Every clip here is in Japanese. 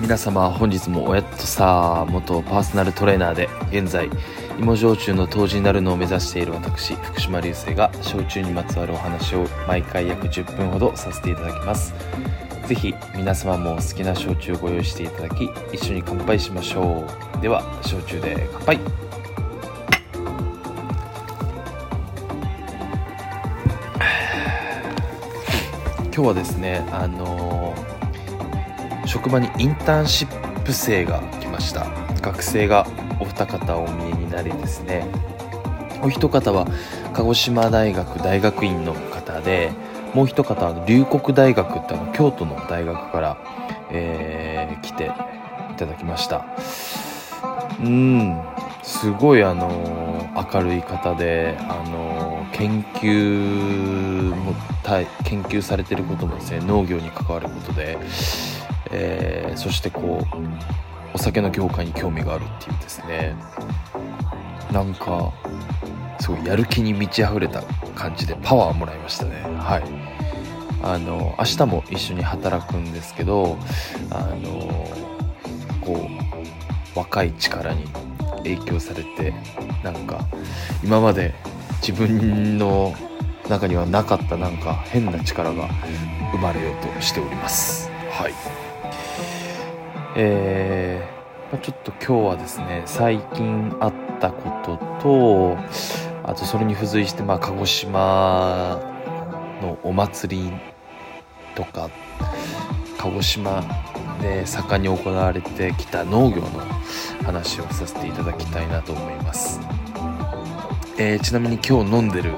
皆様本日もおやっとさ元パーソナルトレーナーで現在芋焼酎の杜氏になるのを目指している私福島流星が焼酎にまつわるお話を毎回約10分ほどさせていただきます。ぜひ皆様もお好きな焼酎をご用意していただき一緒に乾杯しましょう。では焼酎で乾杯。今日はですねあのー職場にインターンシップ生が来ました。学生がお二方お見えになりですね。お一方は鹿児島大学大学院の方でもう一方は龍谷大学ってあの京都の大学から、えー来ていただきました。うん。すごいあの明るい方であの研究も研究されてることもですね農業に関わることで、えーそしてこうお酒の業界に興味があるっていうですね。なんかすごいやる気に満ち溢れた感じでパワーもらいましたね。はい。あの明日も一緒に働くんですけどあのこう若い力に影響されてなんか今まで自分の中にはなかったなんか変な力が生まれようとしております。はい。えーまあちょっと今日はですね最近あったこととあとそれに付随してまあ鹿児島のお祭りとか鹿児島で盛んに行われてきた農業の話をさせていただきたいなと思います、えーちなみに今日飲んでる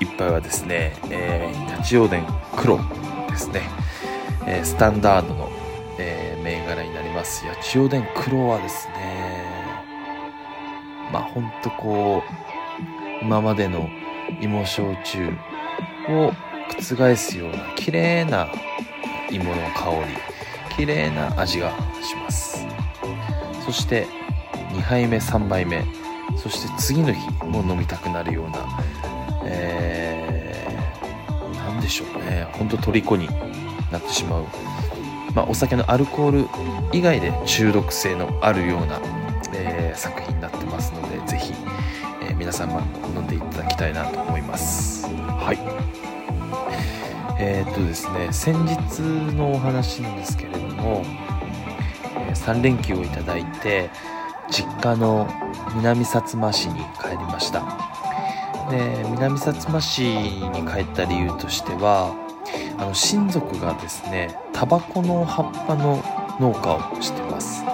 一杯はですね、えー、八王殿黒ですね、えースタンダードの、銘柄になります。八王殿黒はですねまあほんとこう今までの芋焼酎を覆すような綺麗な芋の香り綺麗な味がします。そして2杯目3杯目そして次の日も飲みたくなるようなえー、なんでしょうね。ほんと虜になってしまうまあ、お酒のアルコール以外で中毒性のあるような、えー作品になってますのでぜひ、えー皆様飲んでいただきたいなと思います。はい。えーっとですね先日のお話なんですけれども、え3連休をいただいて実家の南薩摩市に帰りました。で南薩摩市に帰った理由としてはあの親族がですねタバコの葉っぱの農家をしてます。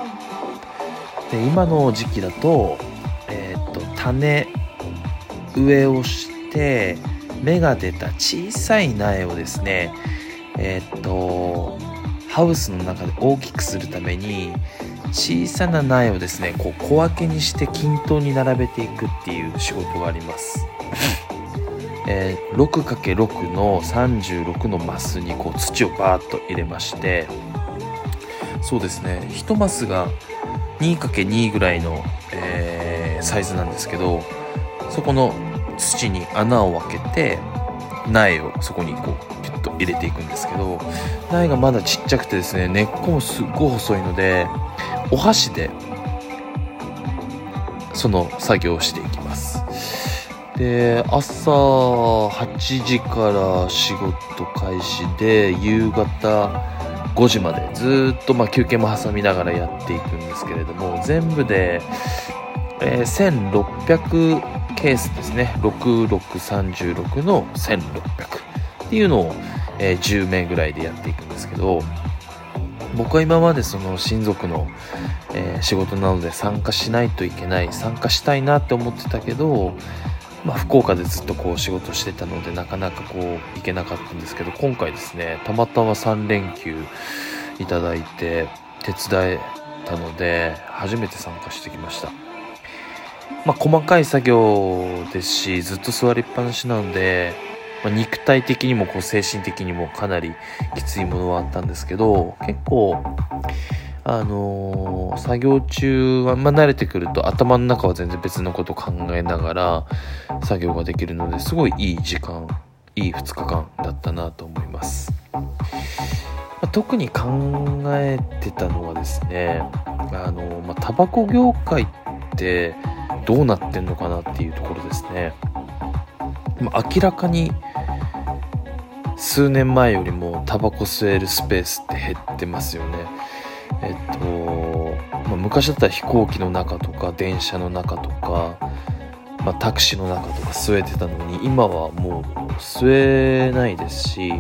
で今の時期だと,、えー、と種植えをして芽が出た小さい苗をですねえっ、とハウスの中で大きくするために小さな苗をですねこう小分けにして均等に並べていくっていう仕事があります。えー 6×6 の36のマスにこう土をバーッと入れましてそうですね。1マスが 2×2 ぐらいの、えーサイズなんですけどそこの土に穴を開けて苗をそこにこうピュッと入れていくんですけど苗がまだちっちゃくてですね根っこもすっごい細いのでお箸でその作業をしていきます。で朝8時から仕事開始で夕方5時までずっとまあ休憩も挟みながらやっていくんですけれども全部で、えー1600ケースですね。6636の1600っていうのを、えー10名ぐらいでやっていくんですけど僕は今までその親族の、えー仕事なので参加しないといけない参加したいなって思ってたけど、まあ、福岡でずっとこう仕事してたのでなかなかこう行けなかったんですけど今回ですねたまたま3連休いただいて手伝えたので初めて参加してきました。まあ細かい作業ですしずっと座りっぱなしなので、まあ、肉体的にもこう精神的にもかなりきついものはあったんですけど結構あのー作業中は、まあ、慣れてくると頭の中は全然別のこと考えながら作業ができるのですごいいい時間いい2日間だったなと思います。ま特に考えてたのはですねあの、まあ、タバコ業界ってどうなってんのかなっていうところですね、まあ、明らかに数年前よりもタバコ吸えるスペースって減ってますよね。えっと、まあ、昔だったら飛行機の中とか電車の中とか、まあ、タクシーの中とか吸えてたのに今はもう吸えないですし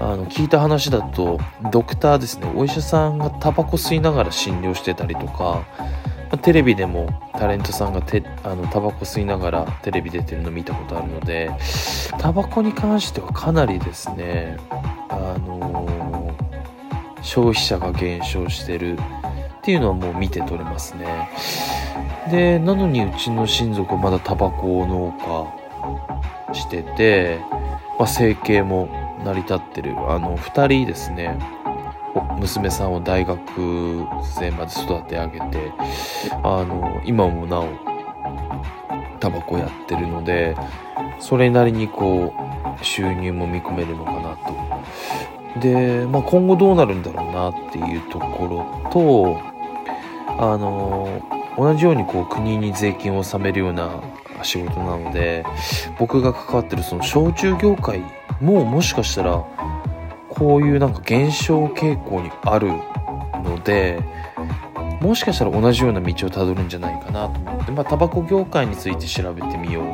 あの聞いた話だとドクターですねお医者さんがタバコ吸いながら診療してたりとかまテレビでもタレントさんがてあのタバコ吸いながらテレビ出てるの見たことあるのでタバコに関してはかなりですねあの、消費者が減少してるっていうのはもう見て取れますね。でなのにうちの親族はまだタバコを農家してて、まあ、生計も成り立ってる。あの2人ですね。娘さんを大学生まで育て上げてあの今もなおタバコやってるのでそれなりにこう収入も見込めるのかなとで、まあ、今後どうなるんだろうなっていうところとあの同じようにこう国に税金を納めるような仕事なので僕が関わってるその焼酎業界ももしかしたらこういうなんか減少傾向にあるのでもしかしたら同じような道をたどるんじゃないかなと思ってまあタバコ業界について調べてみよう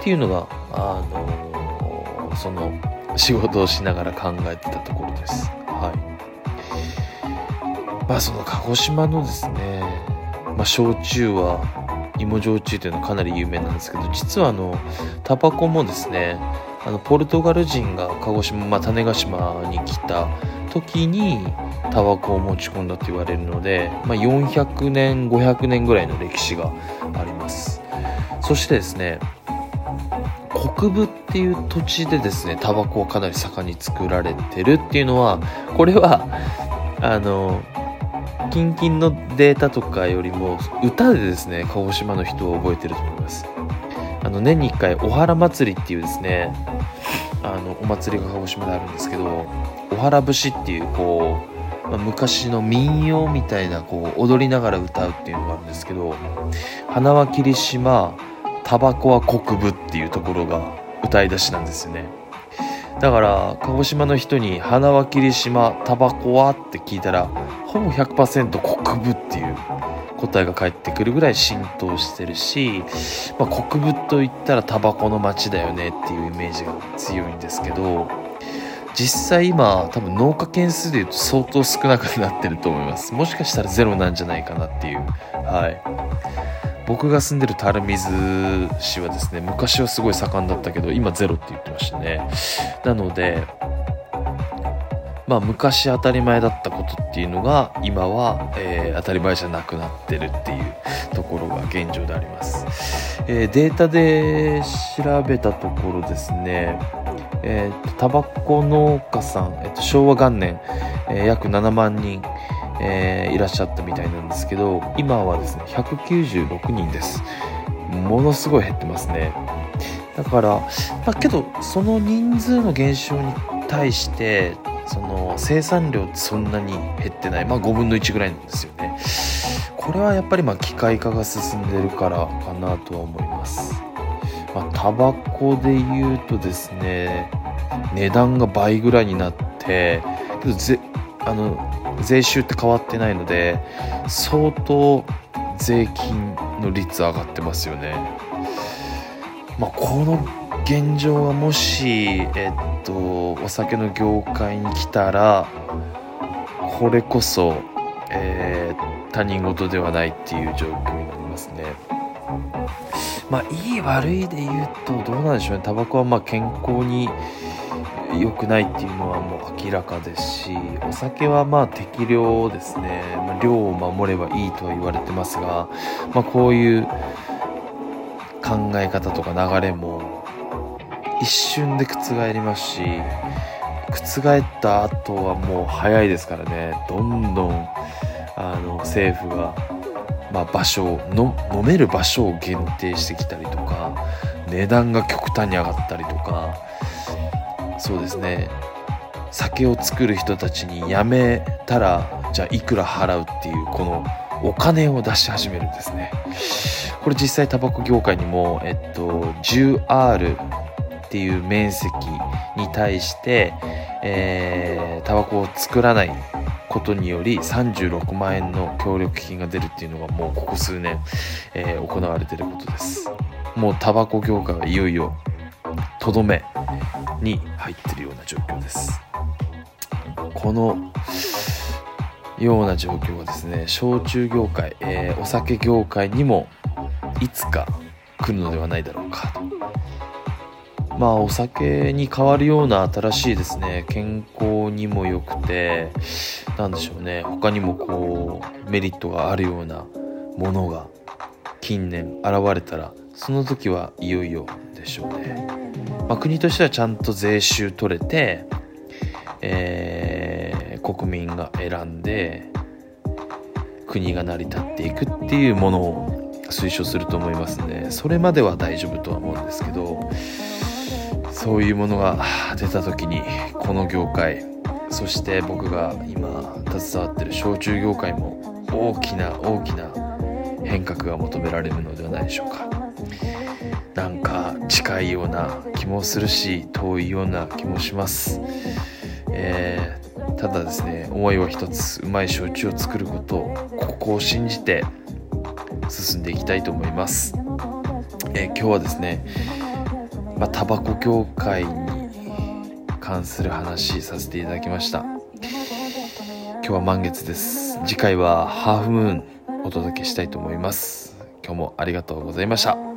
っていうのがあの、その仕事をしながら考えてたところです。はい。まあその鹿児島のですね、まあ、焼酎は芋焼酎というのはかなり有名なんですけど実はあのタバコもですねあのポルトガル人が鹿児島、まあ、種子島に来た時にタバコを持ち込んだと言われるので、まあ、400年500年ぐらいの歴史がありますそしてですね国部っていう土地でですねタバコをかなり盛んに作られてるっていうのはこれはあの近々のデータとかよりも歌でですね鹿児島の人を覚えてると思います。あの年に1回お原祭りっていうですねあのお祭りが鹿児島であるんですけどお原節っていうこう、まあ、昔の民謡みたいなこう踊りながら歌うっていうのがあるんですけど花は霧島タバコは国部っていうところが歌い出しなんですよね。だから鹿児島の人に「花は霧島タバコは?」って聞いたらほぼ100%国部っていう答えが返ってくるぐらい浸透してるし、まあ、国分といったらタバコの街だよねっていうイメージが強いんですけど実際今多分農家件数でいうと相当少なくなってると思います。もしかしたらゼロなんじゃないかなっていう。はい。僕が住んでる垂水市はですね昔はすごい盛んだったけど今ゼロって言ってましたね。なのでまあ、昔当たり前だったことっていうのが今は、えー、当たり前じゃなくなってるっていうところが現状であります、えー、データで調べたところですねえーと、タバコ農家さん、えーと、昭和元年、えー、約7万人、えー、いらっしゃったみたいなんですけど今はですね196人です。ものすごい減ってますね。だから、まあ、けどその人数の減少に対してその生産量ってそんなに減ってない。まあ5分の1ぐらいなんですよね。これはやっぱりまあ機械化が進んでるからかなとは思います。まあタバコで言うとですね値段が倍ぐらいになってけどあの税収って変わってないので相当税金の率上がってますよね。まあこの現状がもし、えっと、お酒の業界に来たらこれこそ、えー、他人事ではないっていう状況になりますね。まあいい悪いで言うとどうなんでしょうね。タバコはま健康に良くないっていうのはもう明らかですしお酒はまあ適量ですね、まあ、量を守ればいいとは言われてますが、まあ、こういう考え方とか流れも一瞬で覆りますし覆った後はもう早いですからね。どんどんあの政府が、まあ、場所の飲める場所を限定してきたりとか値段が極端に上がったりとかそうですね。酒を作る人たちに辞めたらじゃあいくら払うっていうこのお金を出し始めるんですね。これ実際タバコ業界にもえっと 10R っていう面積に対してえー、タバコを作らないことにより36万円の協力金が出るっていうのがもうここ数年、えー、行われてることです。もうタバコ業界はいよいよとどめ。に入ってるような状況です。このような状況はですね焼酎業界、えー、お酒業界にもいつか来るのではないだろうかと。まあお酒に変わるような新しいですね健康にも良くて何でしょうね他にもこうメリットがあるようなものが近年現れたらその時はいよいよでしょうね、まあ、国としてはちゃんと税収取れて、えー、国民が選んで国が成り立っていくっていうものを推奨すると思いますんでそれまでは大丈夫とは思うんですけどそういうものが出た時にこの業界そして僕が今携わってる焼酎業界も大きな大きな変革が求められるのではないでしょうか。なんか近いような気もするし遠いような気もします、えー、ただですね思いは一つうまい焼酎を作ることここを信じて進んでいきたいと思います、えー、今日はですねまあ、タバコ業界に関する話させていただきました。今日は満月です。次回はハーフムーンお届けしたいと思います。今日もありがとうございました。